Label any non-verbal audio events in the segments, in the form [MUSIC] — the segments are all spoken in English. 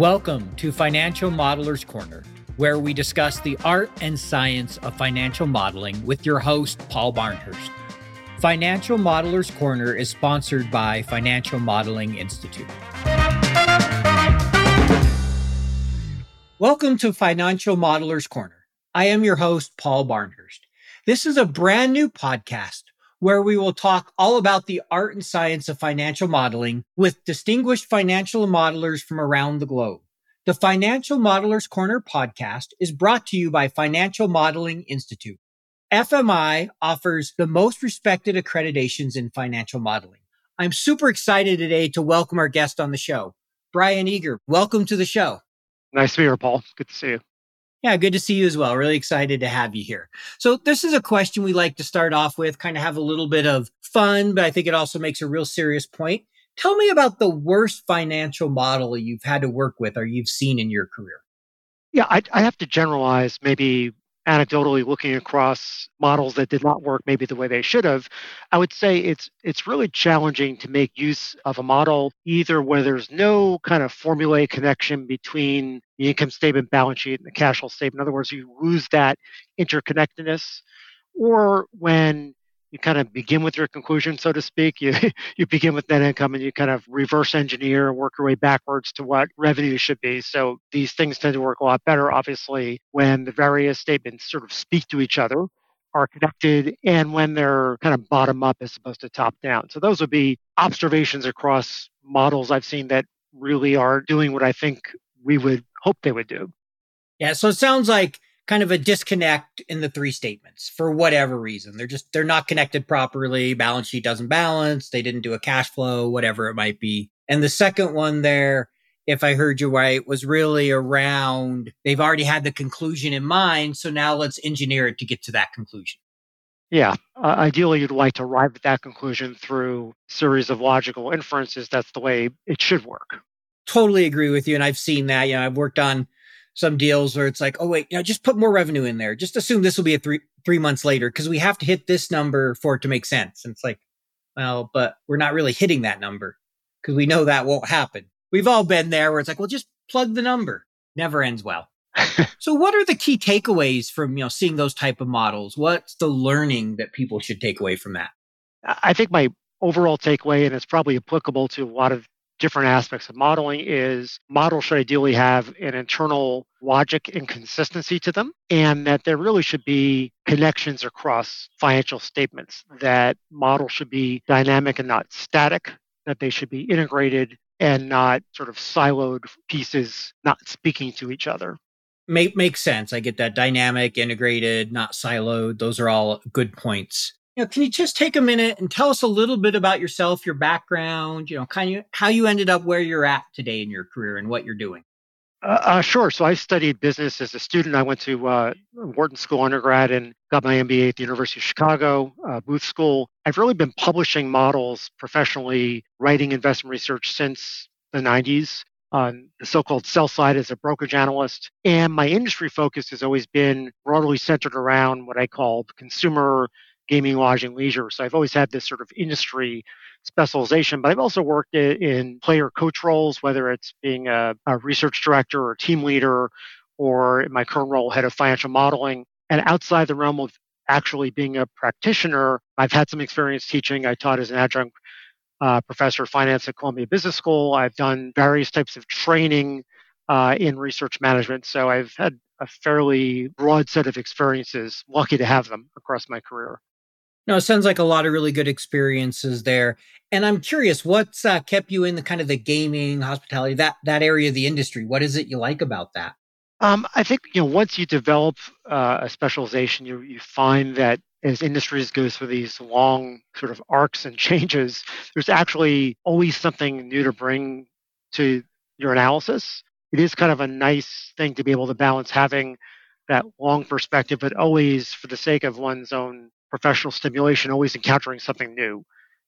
Welcome to Financial Modelers Corner, where we discuss the art and science of financial modeling with your host, Paul Barnhurst. Financial Modelers Corner is sponsored by Financial Modeling Institute. Welcome to Financial Modelers Corner. I am your host, Paul Barnhurst. This is a brand new podcast where we will talk all about the art and science of financial modeling with distinguished financial modelers from around the globe. The Financial Modelers Corner podcast is brought to you by Financial Modeling Institute. FMI offers the most respected accreditations in financial modeling. I'm super excited today to welcome our guest on the show, Brian Egger. Welcome to the show. Nice to be here, Paul. Good to see you. Yeah, good to see you as well. Really excited to have you here. So, this is a question we like to start off with, kind of have a little bit of fun, but I think it also makes a real serious point. Tell me about the worst financial model you've had to work with or you've seen in your career. Yeah, I, I have to generalize maybe anecdotally looking across models that did not work maybe the way they should have i would say it's it's really challenging to make use of a model either where there's no kind of formulaic connection between the income statement balance sheet and the cash flow statement. In other words you lose that interconnectedness. Or when you kind of begin with your conclusion, so to speak. You [LAUGHS] you begin with net income and you kind of reverse engineer and work your way backwards to what revenue should be. So these things tend to work a lot better, obviously, when the various statements sort of speak to each other, are connected, and when they're kind of bottom up as opposed to top down. So those would be observations across models I've seen that really are doing what I think we would hope they would do. Yeah. So it sounds like kind of a disconnect in the three statements for whatever reason. They're just they're not connected properly. Balance sheet doesn't balance. They didn't do a cash flow, whatever it might be. And the second one there, if I heard you right, was really around they've already had the conclusion in mind, so now let's engineer it to get to that conclusion. Yeah, uh, ideally you'd like to arrive at that conclusion through series of logical inferences. That's the way it should work. Totally agree with you, and I've seen that. You know, I've worked on some deals where it's like, oh wait, you know, just put more revenue in there. Just assume this will be a three three months later because we have to hit this number for it to make sense. And it's like, well, but we're not really hitting that number because we know that won't happen. We've all been there where it's like, well, just plug the number. Never ends well. [LAUGHS] so what are the key takeaways from you know seeing those type of models? What's the learning that people should take away from that? I think my overall takeaway, and it's probably applicable to a lot of different aspects of modeling is models should ideally have an internal logic and consistency to them, and that there really should be connections across financial statements, that models should be dynamic and not static, that they should be integrated and not sort of siloed pieces not speaking to each other. Make makes sense. I get that dynamic, integrated, not siloed. Those are all good points know, can you just take a minute and tell us a little bit about yourself, your background, you know, kind of how you ended up where you're at today in your career and what you're doing? Uh, uh, sure. So I studied business as a student. I went to uh, Wharton School undergrad and got my MBA at the University of Chicago, uh, Booth School. I've really been publishing models professionally, writing investment research since the 90s on the so-called sell side as a brokerage analyst. And my industry focus has always been broadly centered around what I call consumer gaming, lodging, leisure. So I've always had this sort of industry specialization, but I've also worked in player coach roles, whether it's being a, a research director or team leader, or in my current role, head of financial modeling. And outside the realm of actually being a practitioner, I've had some experience teaching. I taught as an adjunct uh, professor of finance at Columbia Business School. I've done various types of training uh, in research management. So I've had a fairly broad set of experiences, lucky to have them across my career. No, it sounds like a lot of really good experiences there. And I'm curious, what's uh, kept you in the kind of the gaming, hospitality, that that area of the industry? What is it you like about that? Um, I think you know once you develop uh, a specialization, you you find that as industries go through these long sort of arcs and [LAUGHS] changes, there's actually always something new to bring to your analysis. It is kind of a nice thing to be able to balance having that long perspective, but always for the sake of one's own professional stimulation, always encountering something new.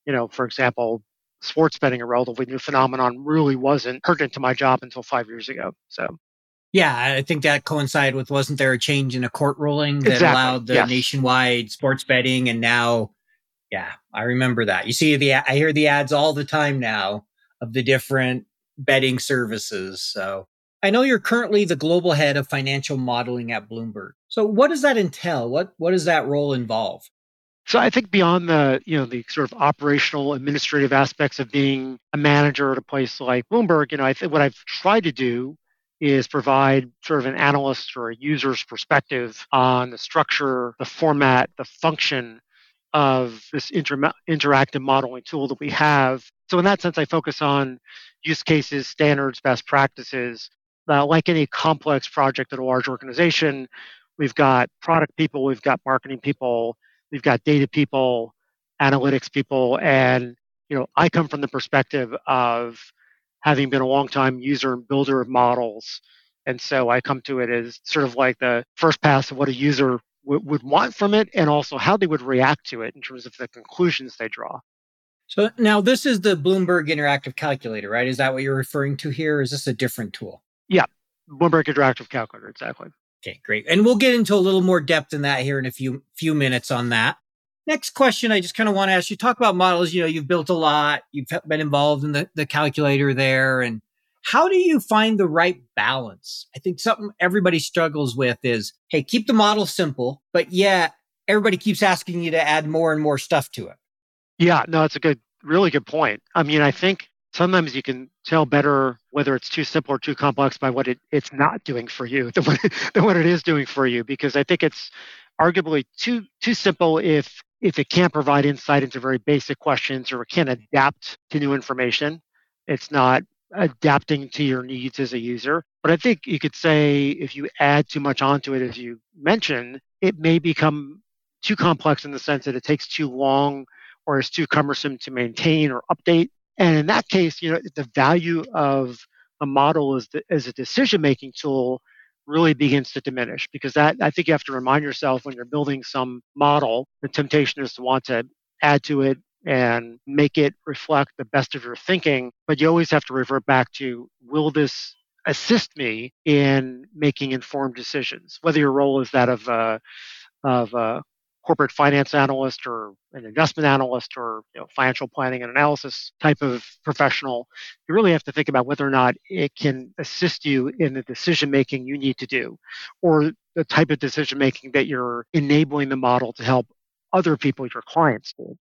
You know, for example, sports betting, a relatively new phenomenon, really wasn't pertinent to my job until five years ago. So, yeah, I think that coincided with wasn't there a change in a court ruling that exactly. allowed the yes. nationwide sports betting, and now, yeah, I remember that. You see the I hear the ads all the time now of the different betting services. So I know you're currently the global head of financial modeling at Bloomberg. So what does that entail? What what does that role involve? So I think beyond the, you know, the sort of operational administrative aspects of being a manager at a place like Bloomberg, you know, I think what I've tried to do is provide sort of an analyst or a user's perspective on the structure, the format, the function of this inter- interactive modeling tool that we have. So in that sense, I focus on use cases, standards, best practices. Uh, like any complex project at a large organization, we've got product people, we've got marketing people, we've got data people, analytics people, and you know, I come from the perspective of having been a long time user and builder of models. And so I come to it as sort of like the first pass of what a user w- would want from it and also how they would react to it in terms of the conclusions they draw. So now this is the Bloomberg Interactive Calculator, right? Is that what you're referring to here? Is this a different tool? Yeah, Bloomberg Interactive Calculator, exactly. Okay, great. And we'll get into a little more depth in that here in a few few minutes on that. Next question, I just kind of want to ask you talk about models. You know, you've built a lot, you've been involved in the, the calculator there. And how do you find the right balance? I think something everybody struggles with is hey, keep the model simple, but yet everybody keeps asking you to add more and more stuff to it. Yeah, no, it's a good, really good point. I mean, I think sometimes you can tell better whether it's too simple or too complex by what it, it's not doing for you [LAUGHS] than what, than what it is doing for you because i think it's arguably too too simple if if it can't provide insight into very basic questions or can't adapt to new information, it's not adapting to your needs as a user. But I think you could say if you add too much onto it, as you mentioned, it may become too complex in the sense that it takes too long or is too cumbersome to maintain or update. And in that case, you know, the value of a model as, the, as a decision making tool really begins to diminish because that I think you have to remind yourself when you're building some model, the temptation is to want to add to it and make it reflect the best of your thinking. But you always have to revert back to will this assist me in making informed decisions, whether your role is that of a, of uh, corporate finance analyst or an investment analyst or you know, financial planning and analysis type of professional, you really have to think about whether or not it can assist you in the decision making you need to do or the type of decision making that you're enabling the model to help other people, your clients do.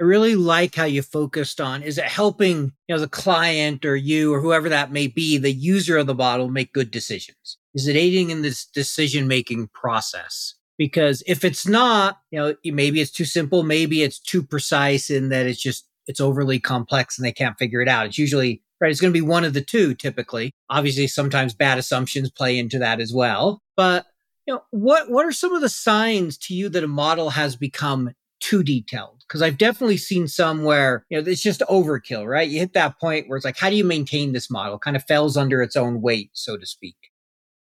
I really like how you focused on is it helping you know the client or you or whoever that may be, the user of the model make good decisions? Is it aiding in this decision making process? Because if it's not, you know, maybe it's too simple, maybe it's too precise in that it's just it's overly complex and they can't figure it out. It's usually right. It's going to be one of the two typically. Obviously, sometimes bad assumptions play into that as well. But you know, what what are some of the signs to you that a model has become too detailed? Because I've definitely seen some where you know it's just overkill. Right? You hit that point where it's like, how do you maintain this model? Kind of falls under its own weight, so to speak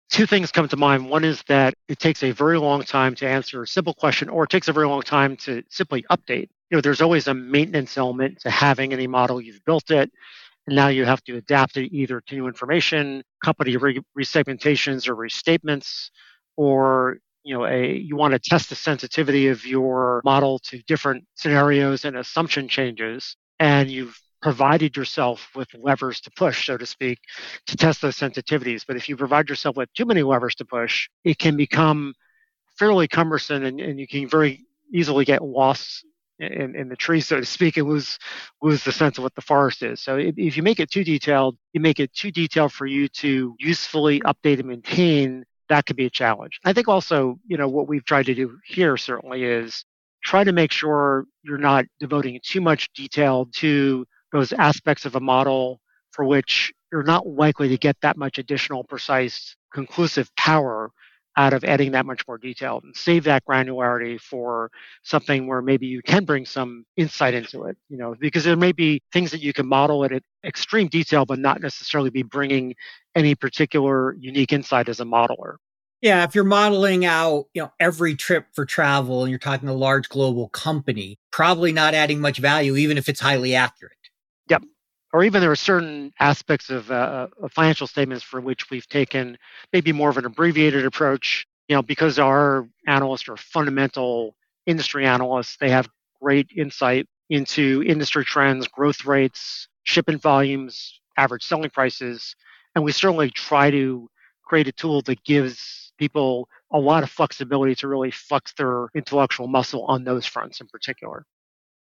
two things come to mind. One is that it takes a very long time to answer a simple question, or it takes a very long time to simply update. You know, there's always a maintenance element to having any model. You've built it, and now you have to adapt it either to new information, company re- resegmentations or restatements, or you know, a you want to test the sensitivity of your model to different scenarios and assumption changes, and you've provided yourself with levers to push, so to speak, to test those sensitivities. But if you provide yourself with too many levers to push, it can become fairly cumbersome and, and you can very easily get lost in, in the tree, so to speak, and lose lose the sense of what the forest is. So if, if you make it too detailed, you make it too detailed for you to usefully update and maintain. That could be a challenge. I think also, you know, what we've tried to do here certainly is try to make sure you're not devoting too much detail to those aspects of a model for which you're not likely to get that much additional precise conclusive power out of adding that much more detail and save that granularity for something where maybe you can bring some insight into it you know because there may be things that you can model at extreme detail but not necessarily be bringing any particular unique insight as a modeler yeah, if you're modeling out, you know, every trip for travel and you're talking a large global company, probably not adding much value even if it's highly accurate. Yep. Or even there are certain aspects of, uh, of financial statements for which we've taken maybe more of an abbreviated approach. You know, because our analysts are fundamental industry analysts, they have great insight into industry trends, growth rates, shipment volumes, average selling prices. And we certainly try to create a tool that gives people a lot of flexibility to really flex their intellectual muscle on those fronts in particular.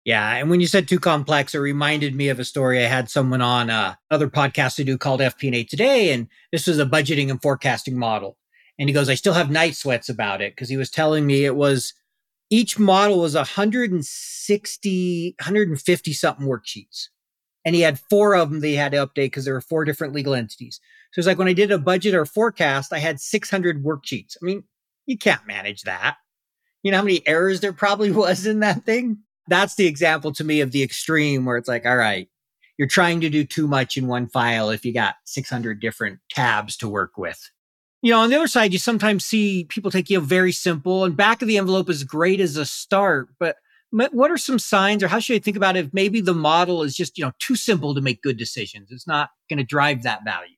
Yeah, and when you said too complex, it reminded me of a story. I had someone on uh, other podcast to do called FP&A Today, and this was a budgeting and forecasting model. And he goes, I still have night sweats about it because he was telling me it was each model was 160, 150 something worksheets. And he had four of them that he had to update because there were four different legal entities. So it's like when I did a budget or forecast, I had 600 worksheets. I mean, you can't manage that. You know how many errors there probably [LAUGHS] was in that thing? That's the example to me of the extreme where it's like, all right, you're trying to do too much in one file if you got 600 different tabs to work with. You know, on the other side, you sometimes see people take you know, very simple and back of the envelope is great as a start, but what are some signs or how should I think about it if maybe the model is just, you know, too simple to make good decisions? It's not going to drive that value.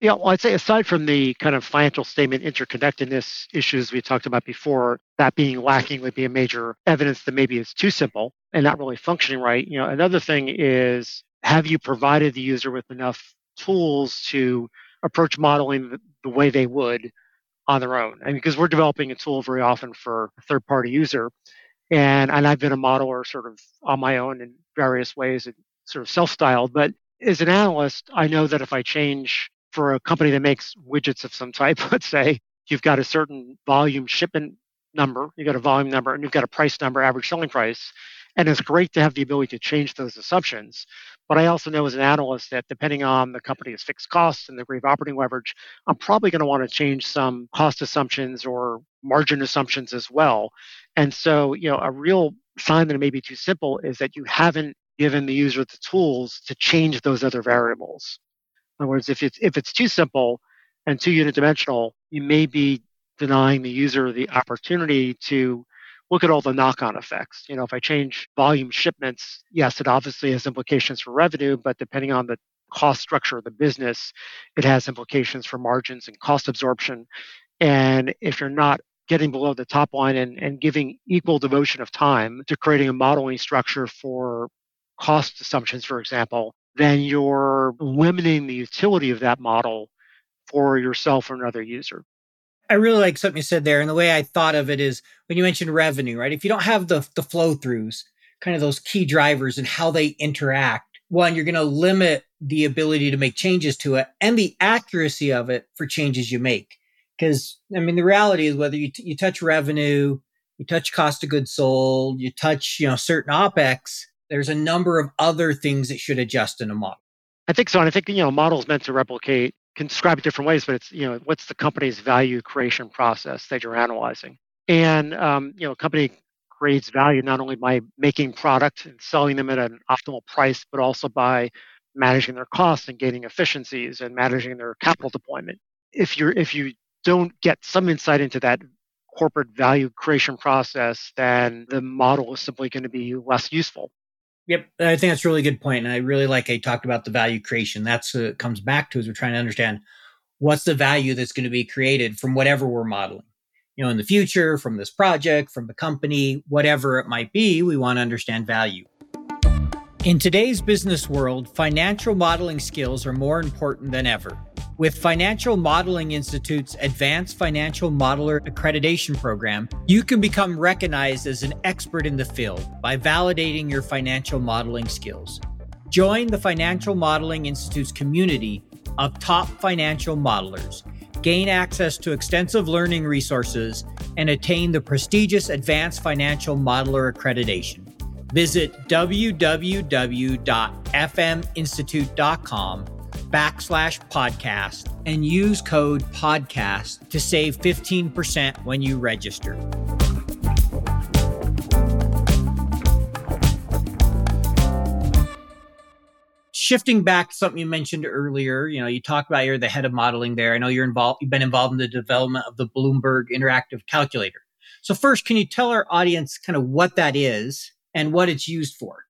Yeah, well, I'd say aside from the kind of financial statement interconnectedness issues we talked about before, that being lacking would be a major evidence that maybe it's too simple and not really functioning right. You know, another thing is have you provided the user with enough tools to approach modeling the, way they would on their own? I mean, because we're developing a tool very often for a third party user, and and I've been a modeler sort of on my own in various ways and sort of self-styled, but as an analyst, I know that if I change for a company that makes widgets of some type, [LAUGHS] let's say you've got a certain volume shipment number, you've got a volume number, and you've got a price number, average selling price. And it's great to have the ability to change those assumptions. But I also know as an analyst that depending on the company's fixed costs and the degree of operating leverage, I'm probably going to want to change some cost assumptions or margin assumptions as well. And so, you know, a real sign that it may be too simple is that you haven't given the user the tools to change those other variables. In other words, if it's if it's too simple and too unidimensional, you may be denying the user the opportunity to look at all the knock-on effects. You know, if I change volume shipments, yes, it obviously has implications for revenue, but depending on the cost structure of the business, it has implications for margins and cost absorption. And if you're not getting below the top line and, and giving equal devotion of time to creating a modeling structure for cost assumptions, for example, then you're limiting the utility of that model for yourself or another user. I really like something you said there. And the way I thought of it is when you mentioned revenue, right? If you don't have the, the flow throughs, kind of those key drivers and how they interact, one, you're going to limit the ability to make changes to it and the accuracy of it for changes you make. Because, I mean, the reality is whether you, t- you touch revenue, you touch cost of goods sold, you touch, you know, certain OPEX, there's a number of other things that should adjust in a model. I think so. And I think, you know, models meant to replicate can describe it different ways, but it's, you know, what's the company's value creation process that you're analyzing? And, um, you know, a company creates value not only by making product and selling them at an optimal price, but also by managing their costs and gaining efficiencies and managing their capital deployment. If you're, if you don't get some insight into that corporate value creation process, then the model is simply going to be less useful. Yep, I think that's a really good point, and I really like I talked about the value creation. That's what it comes back to as we're trying to understand what's the value that's going to be created from whatever we're modeling. You know, in the future, from this project, from the company, whatever it might be, we want to understand value. In today's business world, financial modeling skills are more important than ever. With Financial Modeling Institute's Advanced Financial Modeler Accreditation Program, you can become recognized as an expert in the field by validating your financial modeling skills. Join the Financial Modeling Institute's community of top financial modelers, gain access to extensive learning resources, and attain the prestigious Advanced Financial Modeler Accreditation. Visit www.fminstitute.com backslash podcast and use code podcast to save 15% when you register. Shifting back to something you mentioned earlier, you know, you talk about you're the head of modeling there. I know you're involved, you've been involved in the development of the Bloomberg Interactive Calculator. So first, can you tell our audience kind of what that is and what it's used for?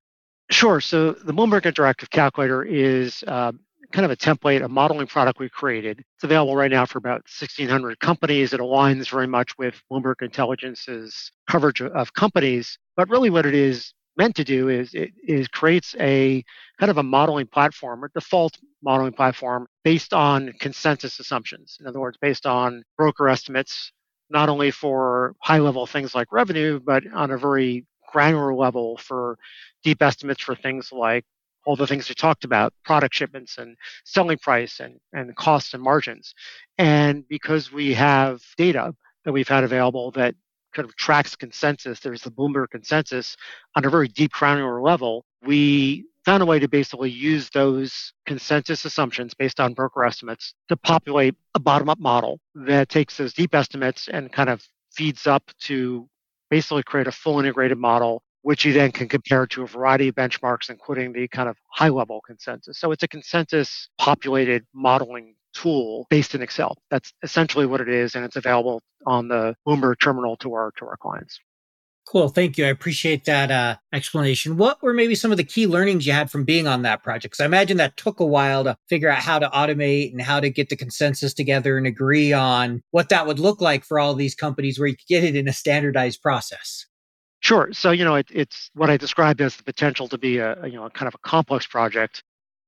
Sure. So the Bloomberg Interactive Calculator is uh, kind of a template, a modeling product we created. It's available right now for about 1,600 companies. It aligns very much with Bloomberg Intelligence's coverage of companies. But really, what it is meant to do is it is creates a kind of a modeling platform, a default modeling platform based on consensus assumptions. In other words, based on broker estimates, not only for high level things like revenue, but on a very granular level for deep estimates for things like all the things we talked about product shipments and selling price and, and costs and margins. And because we have data that we've had available that kind of tracks consensus, there's the Bloomberg consensus on a very deep granular level, we found a way to basically use those consensus assumptions based on broker estimates to populate a bottom up model that takes those deep estimates and kind of feeds up to basically create a full integrated model which you then can compare to a variety of benchmarks, including the kind of high level consensus. So it's a consensus populated modeling tool based in Excel. That's essentially what it is, and it's available on the Bloomberg terminal to our to our clients. Cool. Thank you. I appreciate that uh, explanation. What were maybe some of the key learnings you had from being on that project? Because I imagine that took a while to figure out how to automate and how to get the consensus together and agree on what that would look like for all these companies where you could get it in a standardized process. Sure. So, you know, it, it's what I described as the potential to be a, a, you know, kind of a complex project.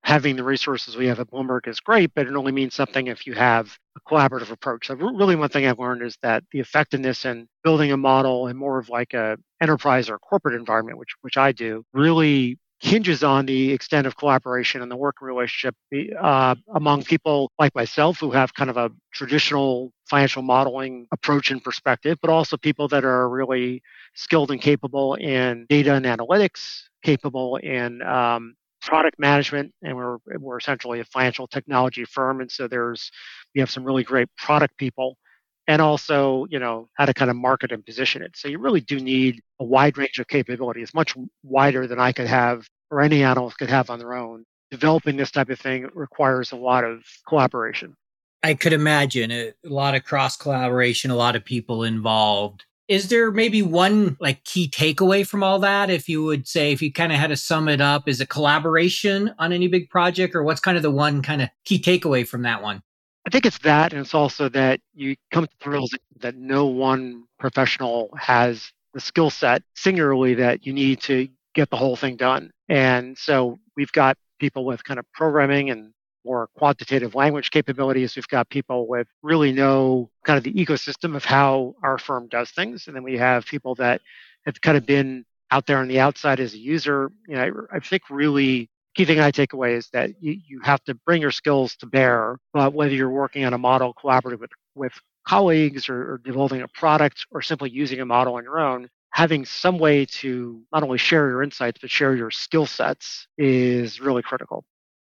Having the resources we have at Bloomberg is great, but it only means something if you have a collaborative approach. So, really, one thing I've learned is that the effectiveness in building a model in more of like a enterprise or corporate environment, which which I do, really hinges on the extent of cooperation and the working relationship uh, among people like myself who have kind of a traditional financial modeling approach and perspective, but also people that are really skilled and capable in data and analytics, capable in um, product management, and we're we're essentially a financial technology firm, and so there's we have some really great product people and also you know how to kind of market and position it. So you really do need a wide range of capabilities much wider than i could have or any analyst could have on their own. Developing this type of thing requires a lot of collaboration. I could imagine eh, a, lot of cross collaboration a lot of people involved. Is there maybe one like key takeaway from all that? If you would say if you kind of had to sum it up is a collaboration on any big project or what's kind of the one kind of key takeaway from that one I think it's that, and it's also that you come to the realization that no one professional has the skill set singularly that you need to get the whole thing done. And so we've got people with kind of programming and more quantitative language capabilities. We've got people with really know kind of the ecosystem of how our firm does things. And then we have people that have kind of been out there on the outside as a user. You know, I, I think really key thing I take away is that you, you have to bring your skills to bear, but whether you're working on a model collaborative with, with colleagues or, or developing a product or simply using a model on your own, having some way to not only share your insights, but share your skill sets is really critical.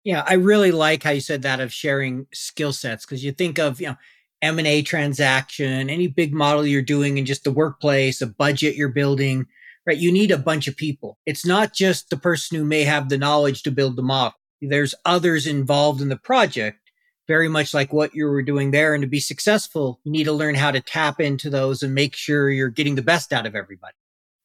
Yeah, I really like how you said that of sharing skill sets because you think of, you know, M&A transaction, any big model you're doing in just the workplace, a budget you're building, right? You need a bunch of people. It's not just the person who may have the knowledge to build the model. There's others involved in the project, very much like what you were doing there. And to be successful, you need to learn how to tap into those and make sure you're getting the best out of everybody.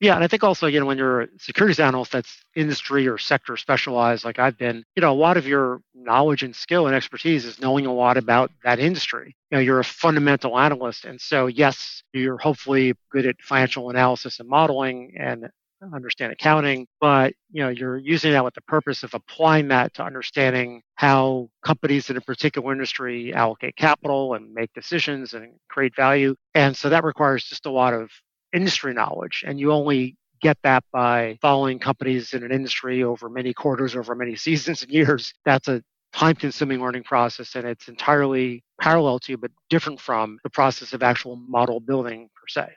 Yeah, and I think also, you know, when you're a securities analyst that's industry or sector specialized, like I've been, you know, a lot of your knowledge and skill and expertise is knowing a lot about that industry. You know, you're a fundamental analyst. And so, yes, you're hopefully good at financial analysis and modeling and understand accounting, but you know, you're using that with the purpose of applying that to understanding how companies in a particular industry allocate capital and make decisions and create value. And so that requires just a lot of industry knowledge. And you only get that by following companies in an industry over many quarters, over many [LAUGHS] seasons and years. That's a time consuming learning process and it's entirely parallel to but different from the process of actual model building per se.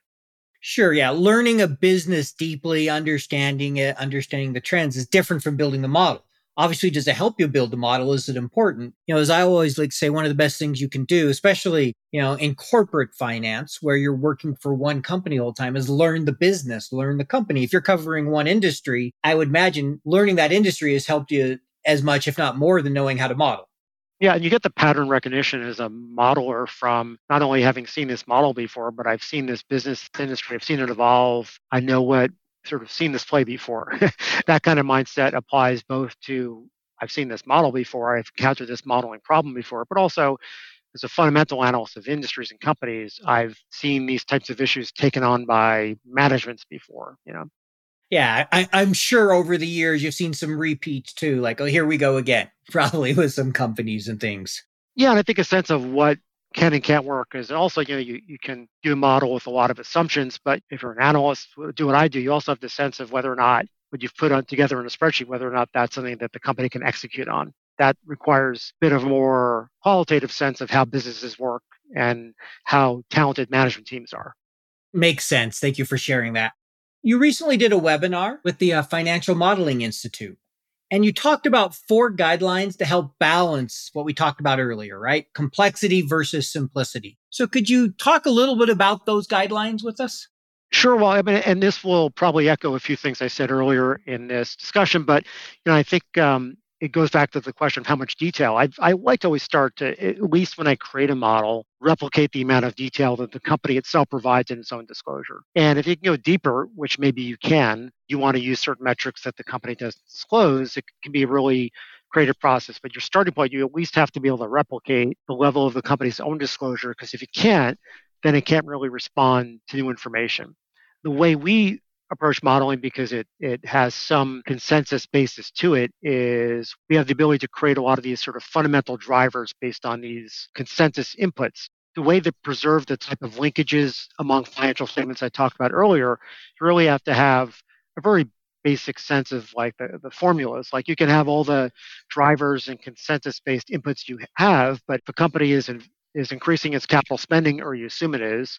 Sure, yeah. Learning a business deeply, understanding it, understanding the trends is different from building the model obviously does it help you build the model? Is it important? You know as i always like say one of the best things you can do especially you know in corporate finance where you're working for one company all the time is learn the business learn the company. If you're covering one industry i would imagine learning that industry has helped you as much if not more than knowing how to model. Yeah, and you get the pattern recognition as a modeler from not only having seen this model before, but I've seen this business industry, I've seen it evolve. I know what sort of seen this play before. [LAUGHS] that kind of mindset applies both to I've seen this model before, I've encountered this modeling problem before, but also as a fundamental analyst of industries and companies, I've seen these types of issues taken on by managements before, you know. Yeah, I, I'm sure over the years you've seen some repeats too. Like, oh, here we go again, [LAUGHS] probably with some companies and things. Yeah, and I think a sense of what can and can't work is also, you know, you, you can do a model with a lot of assumptions, but if you're an analyst, do what I do, you also have the sense of whether or not what you've put on together in a spreadsheet, whether or not that's something that the company can execute on. That requires a bit of a more qualitative sense of how businesses work and how talented management teams are. Makes sense. Thank you for sharing that. You recently did a webinar with the uh, Financial Modeling Institute, and you talked about four guidelines to help balance what we talked about earlier, right? Complexity versus simplicity. So, could you talk a little bit about those guidelines with us? Sure. Well, I mean, and this will probably echo a few things I said earlier in this discussion, but you know, I think um, it goes back to the question of how much detail. I, I like to always start to, at least when I create a model, replicate the amount of detail that the company itself provides in its own disclosure. And if you can go deeper, which maybe you can, you want to use certain metrics that the company doesn't disclose, it can be a really creative process. But your starting point, you at least have to be able to replicate the level of the company's own disclosure, because if you can't, then it can't really respond to new information. The way we approach modeling because it it has some consensus basis to it is we have the ability to create a lot of these sort of fundamental drivers based on these consensus inputs. The way to preserve the type of linkages among financial statements i talked about earlier you really have to have a very basic sense of like the, the formulas. Like you can have all the drivers and consensus based inputs you have but if a company is in, is increasing its capital spending or you assume it is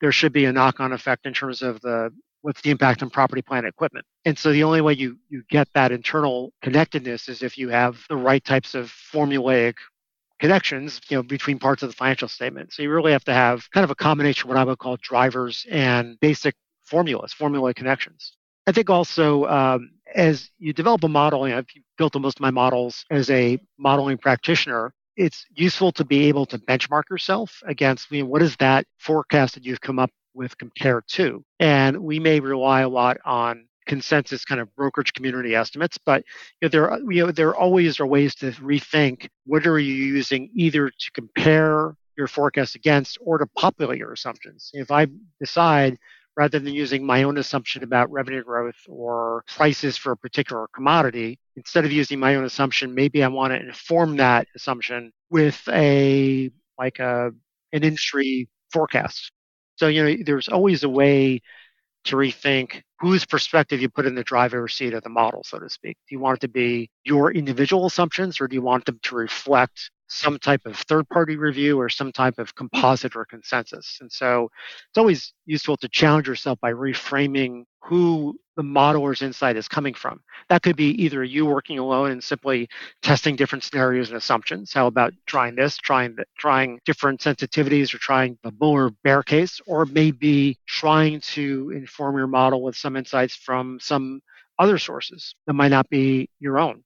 there should be a knock-on effect in terms of the what's the impact on property, plant, equipment. And so the only way you, you get that internal connectedness is if you have the right types of formulaic connections, you know, between parts of the financial statement. So you really have to have kind of a combination of what I would call drivers and basic formulas, formulaic connections. I think also um, as you develop a model, and I've built most of my models as a modeling practitioner, it's useful to be able to benchmark yourself against you know, what is that forecast that you've come up with compare to. And we may rely a lot on consensus kind of brokerage community estimates, but you know, there, you know, there always are ways to rethink what are you using either to compare your forecast against or to populate your assumptions. If I decide rather than using my own assumption about revenue growth or prices for a particular commodity, instead of using my own assumption, maybe I want to inform that assumption with a like a an industry forecast. So, you know, there's always a way to rethink whose perspective you put in the driver's seat of the model, so to speak. Do you want it to be your individual assumptions or do you want them to reflect some type of third party review or some type of composite or consensus. And so it's always useful to challenge yourself by reframing who the modeler's insight is coming from. That could be either you working alone and simply testing different scenarios and assumptions. How about trying this, trying that, trying different sensitivities, or trying the bull or bear case, or maybe trying to inform your model with some insights from some other sources that might not be your own.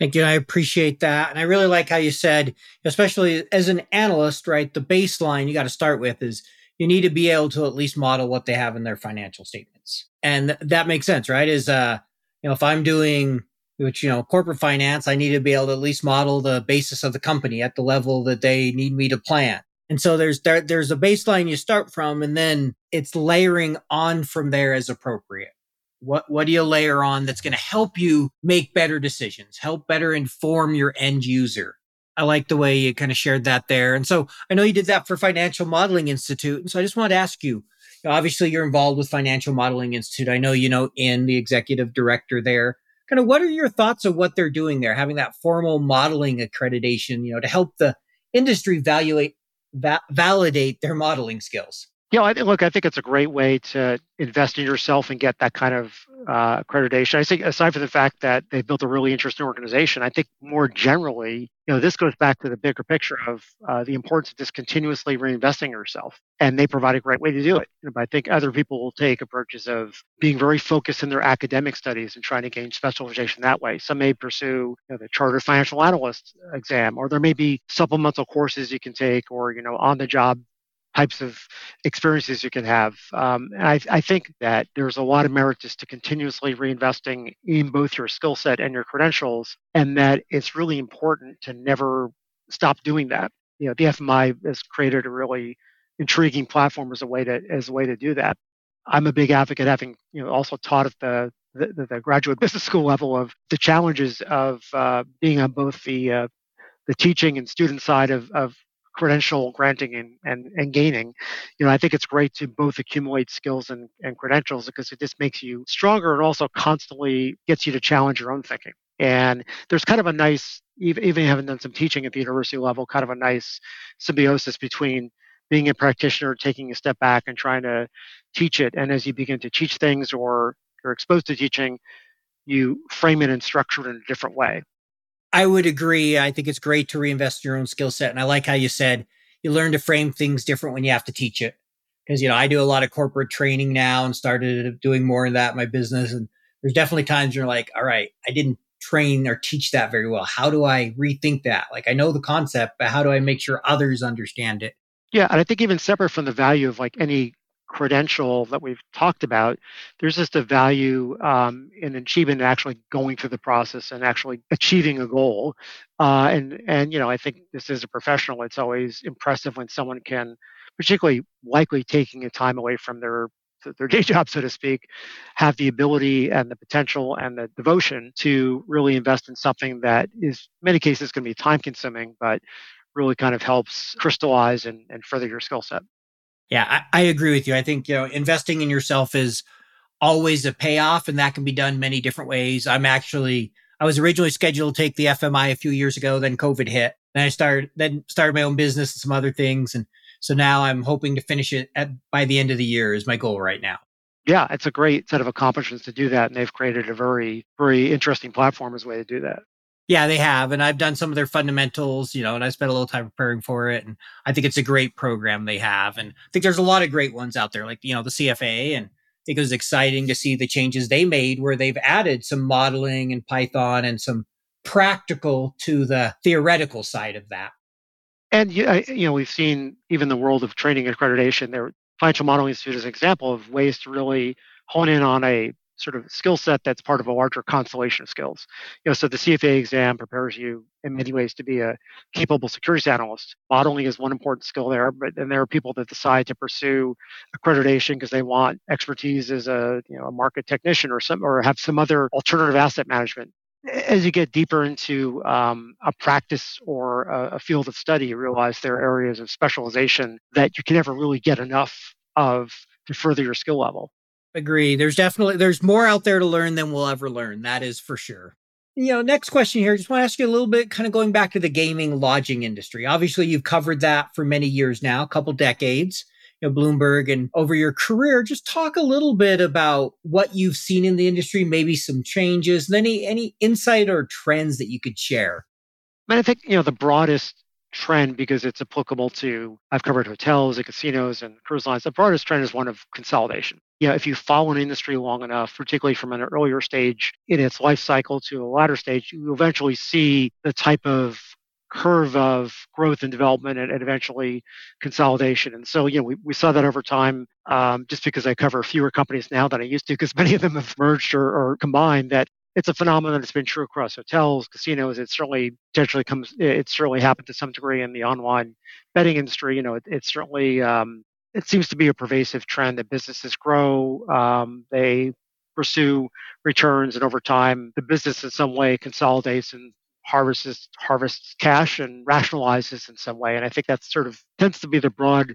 Thank you. I appreciate that. And I really like how you said, especially as an analyst, right? The baseline you got to start with is you need to be able to at least model what they have in their financial statements. And th- that makes sense, right? Is, uh, you know, if I'm doing, which, you know, corporate finance, I need to be able to at least model the basis of the company at the level that they need me to plan. And so there's there, there's a baseline you start from, and then it's layering on from there as appropriate. What what do you layer on that's going to help you make better decisions, help better inform your end user? I like the way you kind of shared that there. And so I know you did that for Financial Modeling Institute. And so I just want to ask you, obviously you're involved with Financial Modeling Institute. I know you know in the executive director there. Kind of what are your thoughts of what they're doing there, having that formal modeling accreditation, you know, to help the industry evaluate va- validate their modeling skills? Yeah, I think, look, I think it's a great way to invest in yourself and get that kind of uh, accreditation. I think, aside from the fact that they've built a really interesting organization, I think more generally, you know, this goes back to the bigger picture of uh, the importance of just continuously reinvesting yourself. And they provide a great way to do it. But I think other people will take approaches of being very focused in their academic studies and trying to gain specialization that way. Some may pursue you know, the Chartered Financial Analyst exam, or there may be supplemental courses you can take, or you know, on the job types of experiences you can have. Um, and I, I, think that there's a lot of merit just to continuously reinvesting in both your skill set and your credentials, and that it's really important to never stop doing that. You know, the FMI has created a really intriguing platform as a way to as a way to do that. I'm a big advocate, having you know also taught at the the, the, graduate [LAUGHS] business school level of the challenges of uh, being on both the uh, the teaching and student side of, of credential granting and, and, and gaining. You know, I think it's great to both accumulate skills and, and credentials because it just makes you stronger and also constantly gets you to challenge your own thinking. And there's kind of a nice, even, even having done some teaching at the university level, kind of a nice symbiosis between being a practitioner, taking a step back and trying to teach it. And as you begin to teach things or you're exposed to teaching, you frame it and structure it in a different way. I would agree. I think it's great to reinvest your own skill set. And I like how you said you learn to frame things different when you have to teach it. Because, you know, I do a lot of corporate training now and started doing more of that in my business. And there's definitely times you're like, all right, I didn't train or teach that very well. How do I rethink that? Like, I know the concept, but how do I make sure others understand it? Yeah, and I think even separate from the value of like any credential that we've talked about, there's just a value um, in achievement actually going through the process and actually achieving a goal. Uh, and and you know, I think this is a professional. It's always impressive when someone can, particularly likely taking a time away from their their [LAUGHS] day job, so to speak, have the ability and the potential and the devotion to really invest in something that is, in many cases, going to be time consuming, but really kind of helps crystallize and, and further your skill set. Yeah, I, I, agree with you. I think you know investing in yourself is always a payoff, and that can be done many different ways. I'm actually I was originally scheduled to take the FMI a few years ago, then COVID hit. Then I started then started my own business and some other things, and so now I'm hoping to finish it at, by the end of the year is my goal right now. Yeah, it's a great set of accomplishments to do that, and they've created a very very interesting platform as a way to do that. Yeah, they have. And I've done some of their fundamentals, you know, and I spent a little time preparing for it. And I think it's a great program they have. And I think there's a lot of great ones out there, like, you know, the CFA. And I think it was exciting to see the changes they made where they've added some modeling and Python and some practical to the theoretical side of that. And, you know, we've seen even the world of training accreditation, their Financial Modeling Institute is an example of ways to really hone in on a sort of skill set that's part of a larger constellation of skills. You know, so the CFA exam prepares you in many ways to be a capable securities analyst. Modeling is one important skill there, but then there are people that decide to pursue accreditation because they want expertise as a you know a market technician or some or have some other alternative asset management. As you get deeper into um, a practice or a, a field of study, you realize there are areas of specialization that you can never really get enough of to further your skill level agree. There's definitely there's more out there to learn than we'll ever learn. That is for sure. You know, next question here. Just want to ask you a little bit, kind of going back to the gaming lodging industry. Obviously, you've covered that for many years now, a couple decades. You know, Bloomberg, and over your career, just talk a little bit about what you've seen in the industry, maybe some changes, and any any insight or trends that you could share. I think you know the broadest trend because it's applicable to I've covered hotels and casinos and cruise lines. The broadest trend is one of consolidation. You know, if you follow an industry long enough, particularly from an earlier stage in its life cycle to a latter stage, you eventually see the type of curve of growth and development and, and eventually consolidation. And so, you know, we, we saw that over time um, just because I cover fewer companies now than I used to because many of them have merged or, or combined that it's a phenomenon that's been true across hotels, casinos. It certainly potentially comes. It certainly happened to some degree in the online betting industry. You know, it, it certainly um, it seems to be a pervasive trend that businesses grow. Um, they pursue returns, and over time, the business in some way consolidates and harvests harvests cash and rationalizes in some way. And I think that sort of tends to be the broad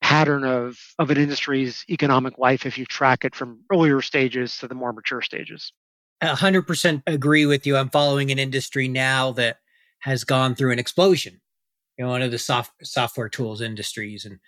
pattern of of an industry's economic life if you track it from earlier stages to the more mature stages. 100% agree with you. I'm following an industry now that has gone through an explosion. You know, one of the soft, software tools industries and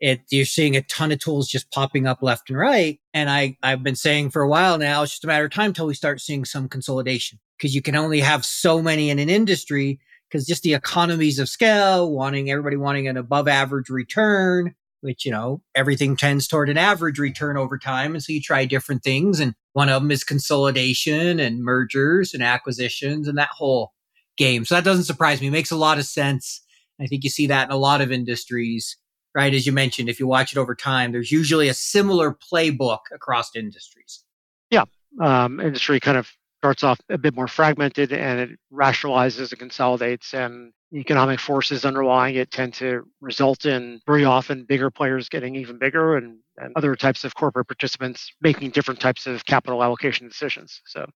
it you're seeing a ton of tools just popping up left and right. And I I've been saying for a while now, it's just a matter of time until we start seeing some consolidation because you can only have so many in an industry because just the economies of scale, wanting everybody wanting an above average return, which, you know, everything tends toward an average return over time. And so you try different things. And one of them is consolidation and mergers and acquisitions and that whole game. So that doesn't surprise me. It makes a lot of sense. I think you see that in a lot of industries, right? As you mentioned, if you watch it over time, there's usually a similar playbook across industries. Yeah. Um, industry kind of starts off a bit more fragmented and it rationalizes and consolidates and economic forces underlying it tend to result in very often bigger players getting even bigger and, and other types of corporate participants making different types of capital allocation decisions. So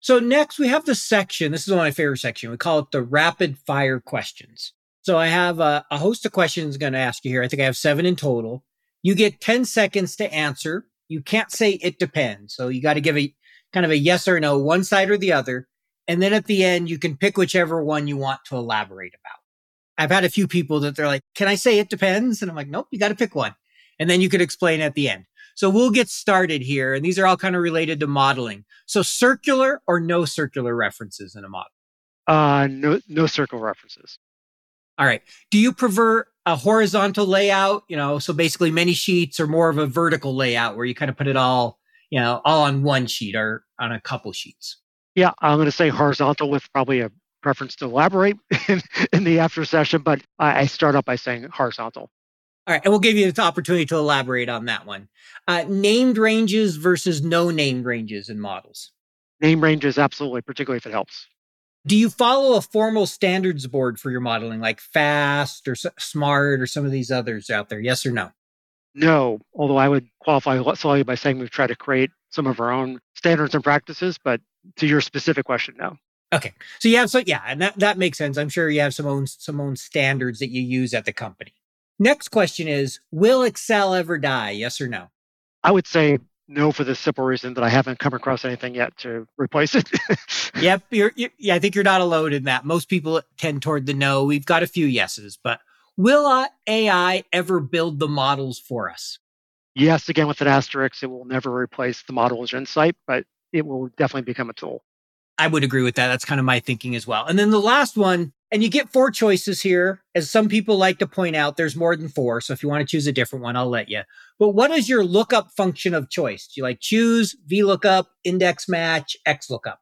so next we have the section. This is one of my favorite section. We call it the rapid fire questions. So I have a, a host of questions I'm going to ask you here. I think I have seven in total. You get 10 seconds to answer. You can't say it depends. So you got to give a kind of a yes or no, one side or the other. And then at the end, you can pick whichever one you want to elaborate about. I've had a few people that they're like, can I say it depends? And I'm like, nope, you got to pick one. And then you could explain at the end. So we'll get started here. And these are all kind of related to modeling. So circular or no circular references in a model? Uh, no, no circle references. All right. Do you prefer a horizontal layout? You know, so basically many sheets or more of a vertical layout where you kind of put it all, you know, all on one sheet or on a couple sheets? Yeah, I'm going to say horizontal with probably a preference to elaborate [LAUGHS] in, in the after session, but I, I start up by saying horizontal. All right, and we'll give you the opportunity to elaborate on that one. Uh, named ranges versus no named ranges in models. Name ranges, absolutely, particularly if it helps. Do you follow a formal standards board for your modeling, like FAST or SMART or some of these others out there? Yes or no? No, although I would qualify slightly by saying we've tried to create some of our own standards and practices, but to your specific question, no. Okay, so you have so yeah, and that that makes sense. I'm sure you have some own some own standards that you use at the company. Next question is Will Excel ever die? Yes or no? I would say no for the simple reason that I haven't come across anything yet to replace it. [LAUGHS] yep. You're, you're, yeah, I think you're not alone in that. Most people tend toward the no. We've got a few yeses, but will uh, AI ever build the models for us? Yes, again, with an asterisk, it will never replace the model as insight, but it will definitely become a tool. I would agree with that. That's kind of my thinking as well. And then the last one and you get four choices here. As some people like to point out, there's more than four. So if you want to choose a different one, I'll let you. But what is your lookup function of choice? Do you like choose, VLOOKUP, index match, XLOOKUP?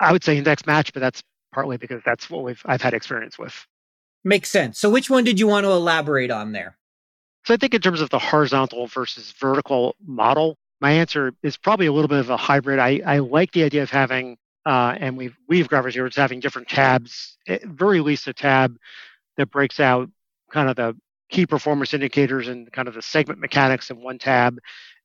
I would say index match, but that's partly because that's what we've I've had experience with. Makes sense. So which one did you want to elaborate on there? So I think in terms of the horizontal versus vertical model, my answer is probably a little bit of a hybrid. I, I like the idea of having uh, and we've we've here. It's having different tabs, at very least a tab that breaks out kind of the key performance indicators and kind of the segment mechanics in one tab,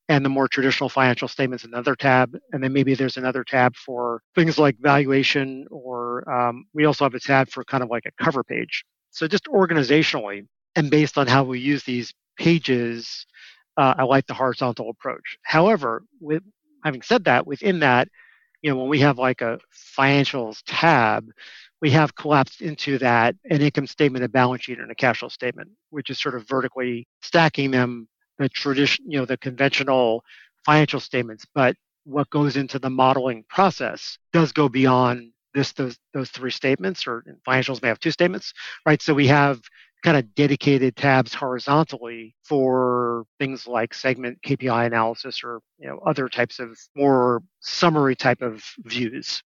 and the more traditional financial statements in another tab. And then maybe there's another tab for things like valuation, or um, we also have a tab for kind of like a cover page. So just organizationally and based on how we use these pages, uh, I like the horizontal approach. However, with having said that, within that, you know, when we have like a financials tab, we have collapsed into that an income statement, a balance sheet, and a cash flow statement, which is sort of vertically stacking them the tradition, you know, the conventional financial statements. But what goes into the modeling process does go beyond this those those three statements, or financials may have two statements, right? So we have kind of dedicated tabs horizontally for things like segment KPI analysis or you know other types of more summary type of views.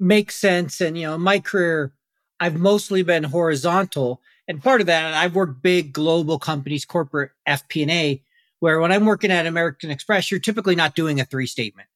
Makes sense. And you know, in my career, I've mostly been horizontal. And part of that, I've worked big global companies, corporate FP&A, where when I'm working at American Express, you're typically not doing a three statement.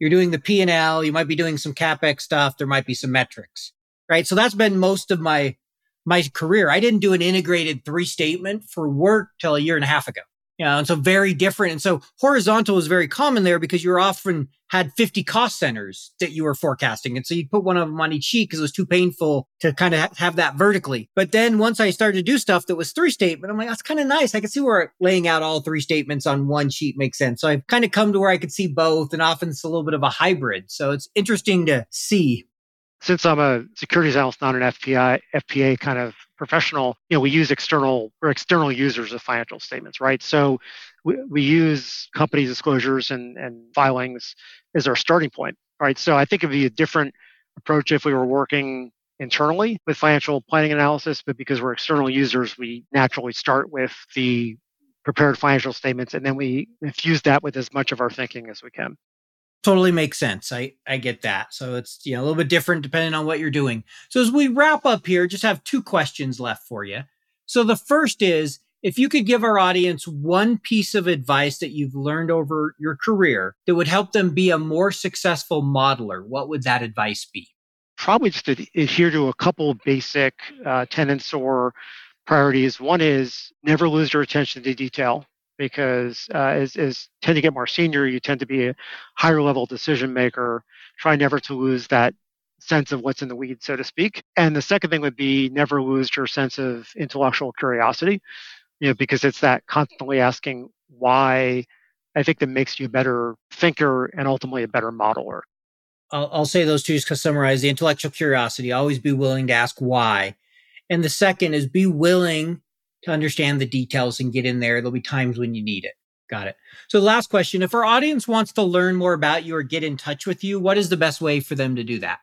You're doing the P&L, you might be doing some CapEx stuff, there might be some metrics, right? So that's been most of my my career. I didn't do an integrated three statement for work till a year and a half ago. You know, and so very different. And so horizontal was very common there because you were often had 50 cost centers that you were forecasting. And so you put one of them on each sheet because it was too painful to kind of ha- have that vertically. But then once I started to do stuff that was three statement, I'm like, that's kind of nice. I can see where laying out all three statements on one sheet makes sense. So I've kind of come to where I could see both and often it's a little bit of a hybrid. So it's interesting to see since I'm a securities analyst, not an FPI, FPA kind of professional, you know, we use external or external users of financial statements, right? So we, we use company disclosures and, and filings as our starting point, right? So I think it'd be a different approach if we were working internally with financial planning analysis, but because we're external users, we naturally start with the prepared financial statements and then we infuse that with as much of our thinking as we can totally makes sense. I, I get that. So it's you know, a little bit different depending on what you're doing. So as we wrap up here, just have two questions left for you. So the first is if you could give our audience one piece of advice that you've learned over your career that would help them be a more successful modeler, what would that advice be? probably just to adhere to a couple basic uh, tenets or priorities. One is never lose your attention to detail because uh, as, as tend to get more senior, you tend to be a higher level decision maker. Try never to lose that sense of what's in the weeds, so to speak. And the second thing would be never lose your sense of intellectual curiosity, you know, because it's that constantly asking why I think that makes you a better thinker and ultimately a better modeler. I'll, I'll say those two just to summarize the intellectual curiosity, always be willing to ask why. And the second is be willing to understand the details and get in there. There'll be times when you need it. Got it. So, last question if our audience wants to learn more about you or get in touch with you, what is the best way for them to do that?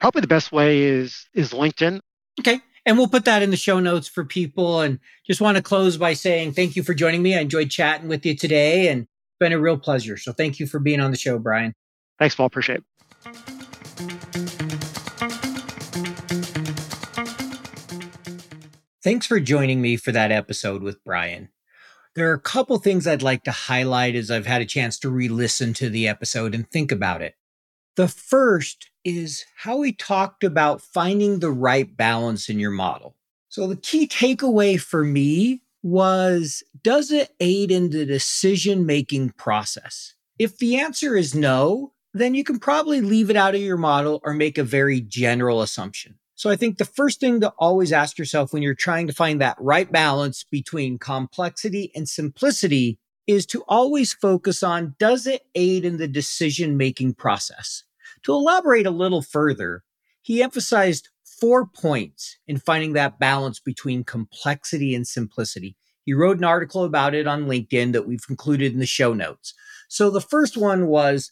Probably the best way is is LinkedIn. Okay. And we'll put that in the show notes for people. And just want to close by saying thank you for joining me. I enjoyed chatting with you today and it's been a real pleasure. So thank you for being on the show, Brian. Thanks, Paul. Appreciate it. Thanks for joining me for that episode with Brian. There are a couple things I'd like to highlight as I've had a chance to re listen to the episode and think about it. The first is how he talked about finding the right balance in your model. So, the key takeaway for me was Does it aid in the decision making process? If the answer is no, then you can probably leave it out of your model or make a very general assumption. So I think the first thing to always ask yourself when you're trying to find that right balance between complexity and simplicity is to always focus on does it aid in the decision making process? To elaborate a little further, he emphasized four points in finding that balance between complexity and simplicity. He wrote an article about it on LinkedIn that we've included in the show notes. So the first one was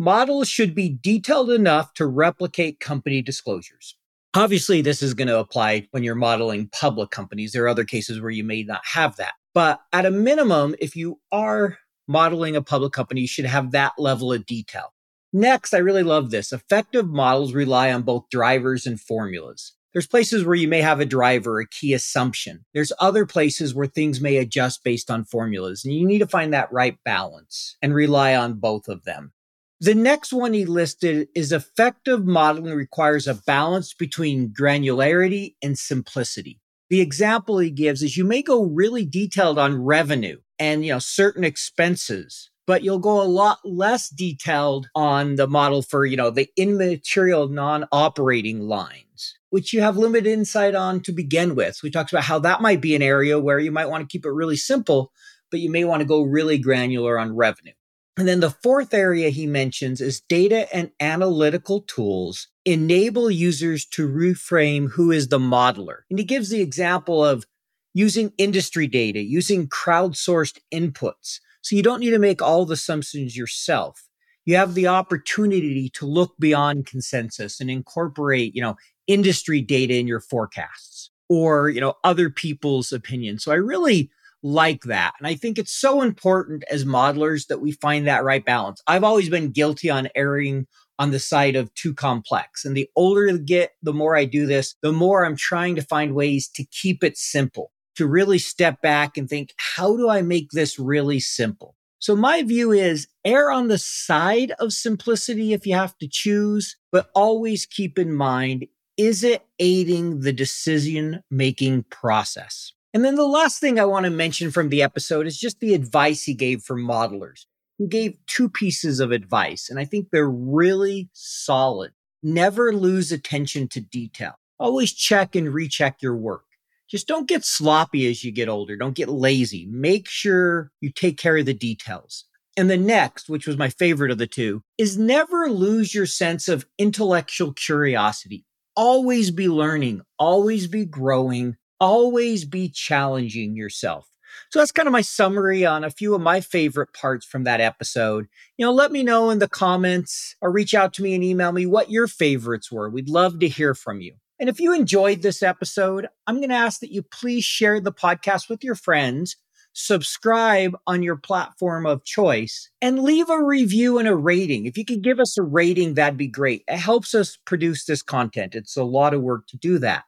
models should be detailed enough to replicate company disclosures. Obviously, this is going to apply when you're modeling public companies. There are other cases where you may not have that. But at a minimum, if you are modeling a public company, you should have that level of detail. Next, I really love this. Effective models rely on both drivers and formulas. There's places where you may have a driver, a key assumption. There's other places where things may adjust based on formulas, and you need to find that right balance and rely on both of them. The next one he listed is effective modeling requires a balance between granularity and simplicity. The example he gives is you may go really detailed on revenue and you know certain expenses, but you'll go a lot less detailed on the model for, you know, the immaterial non-operating lines, which you have limited insight on to begin with. He talks about how that might be an area where you might want to keep it really simple, but you may want to go really granular on revenue. And then the fourth area he mentions is data and analytical tools enable users to reframe who is the modeler. And he gives the example of using industry data, using crowdsourced inputs. So you don't need to make all the assumptions yourself. You have the opportunity to look beyond consensus and incorporate, you know, industry data in your forecasts or, you know, other people's opinions. So I really like that. And I think it's so important as modelers that we find that right balance. I've always been guilty on erring on the side of too complex. And the older I get, the more I do this, the more I'm trying to find ways to keep it simple, to really step back and think, how do I make this really simple? So my view is err on the side of simplicity if you have to choose, but always keep in mind, is it aiding the decision making process? And then the last thing I want to mention from the episode is just the advice he gave for modelers. He gave two pieces of advice, and I think they're really solid. Never lose attention to detail. Always check and recheck your work. Just don't get sloppy as you get older. Don't get lazy. Make sure you take care of the details. And the next, which was my favorite of the two, is never lose your sense of intellectual curiosity. Always be learning, always be growing, always be challenging yourself. So that's kind of my summary on a few of my favorite parts from that episode. You know, let me know in the comments or reach out to me and email me what your favorites were. We'd love to hear from you. And if you enjoyed this episode, I'm going to ask that you please share the podcast with your friends, subscribe on your platform of choice, and leave a review and a rating. If you could give us a rating, that'd be great. It helps us produce this content. It's a lot of work to do that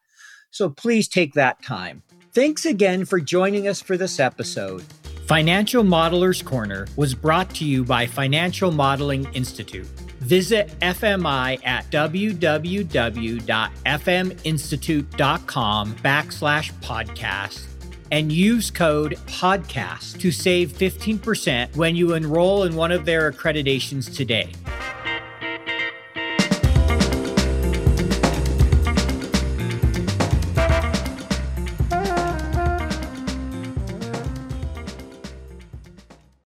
so please take that time. Thanks again for joining us for this episode. Financial Modelers Corner was brought to you by Financial Modeling Institute. Visit FMI at www.fminstitute.com backslash podcast and use code PODCAST to save 15% when you enroll in one of their accreditations today.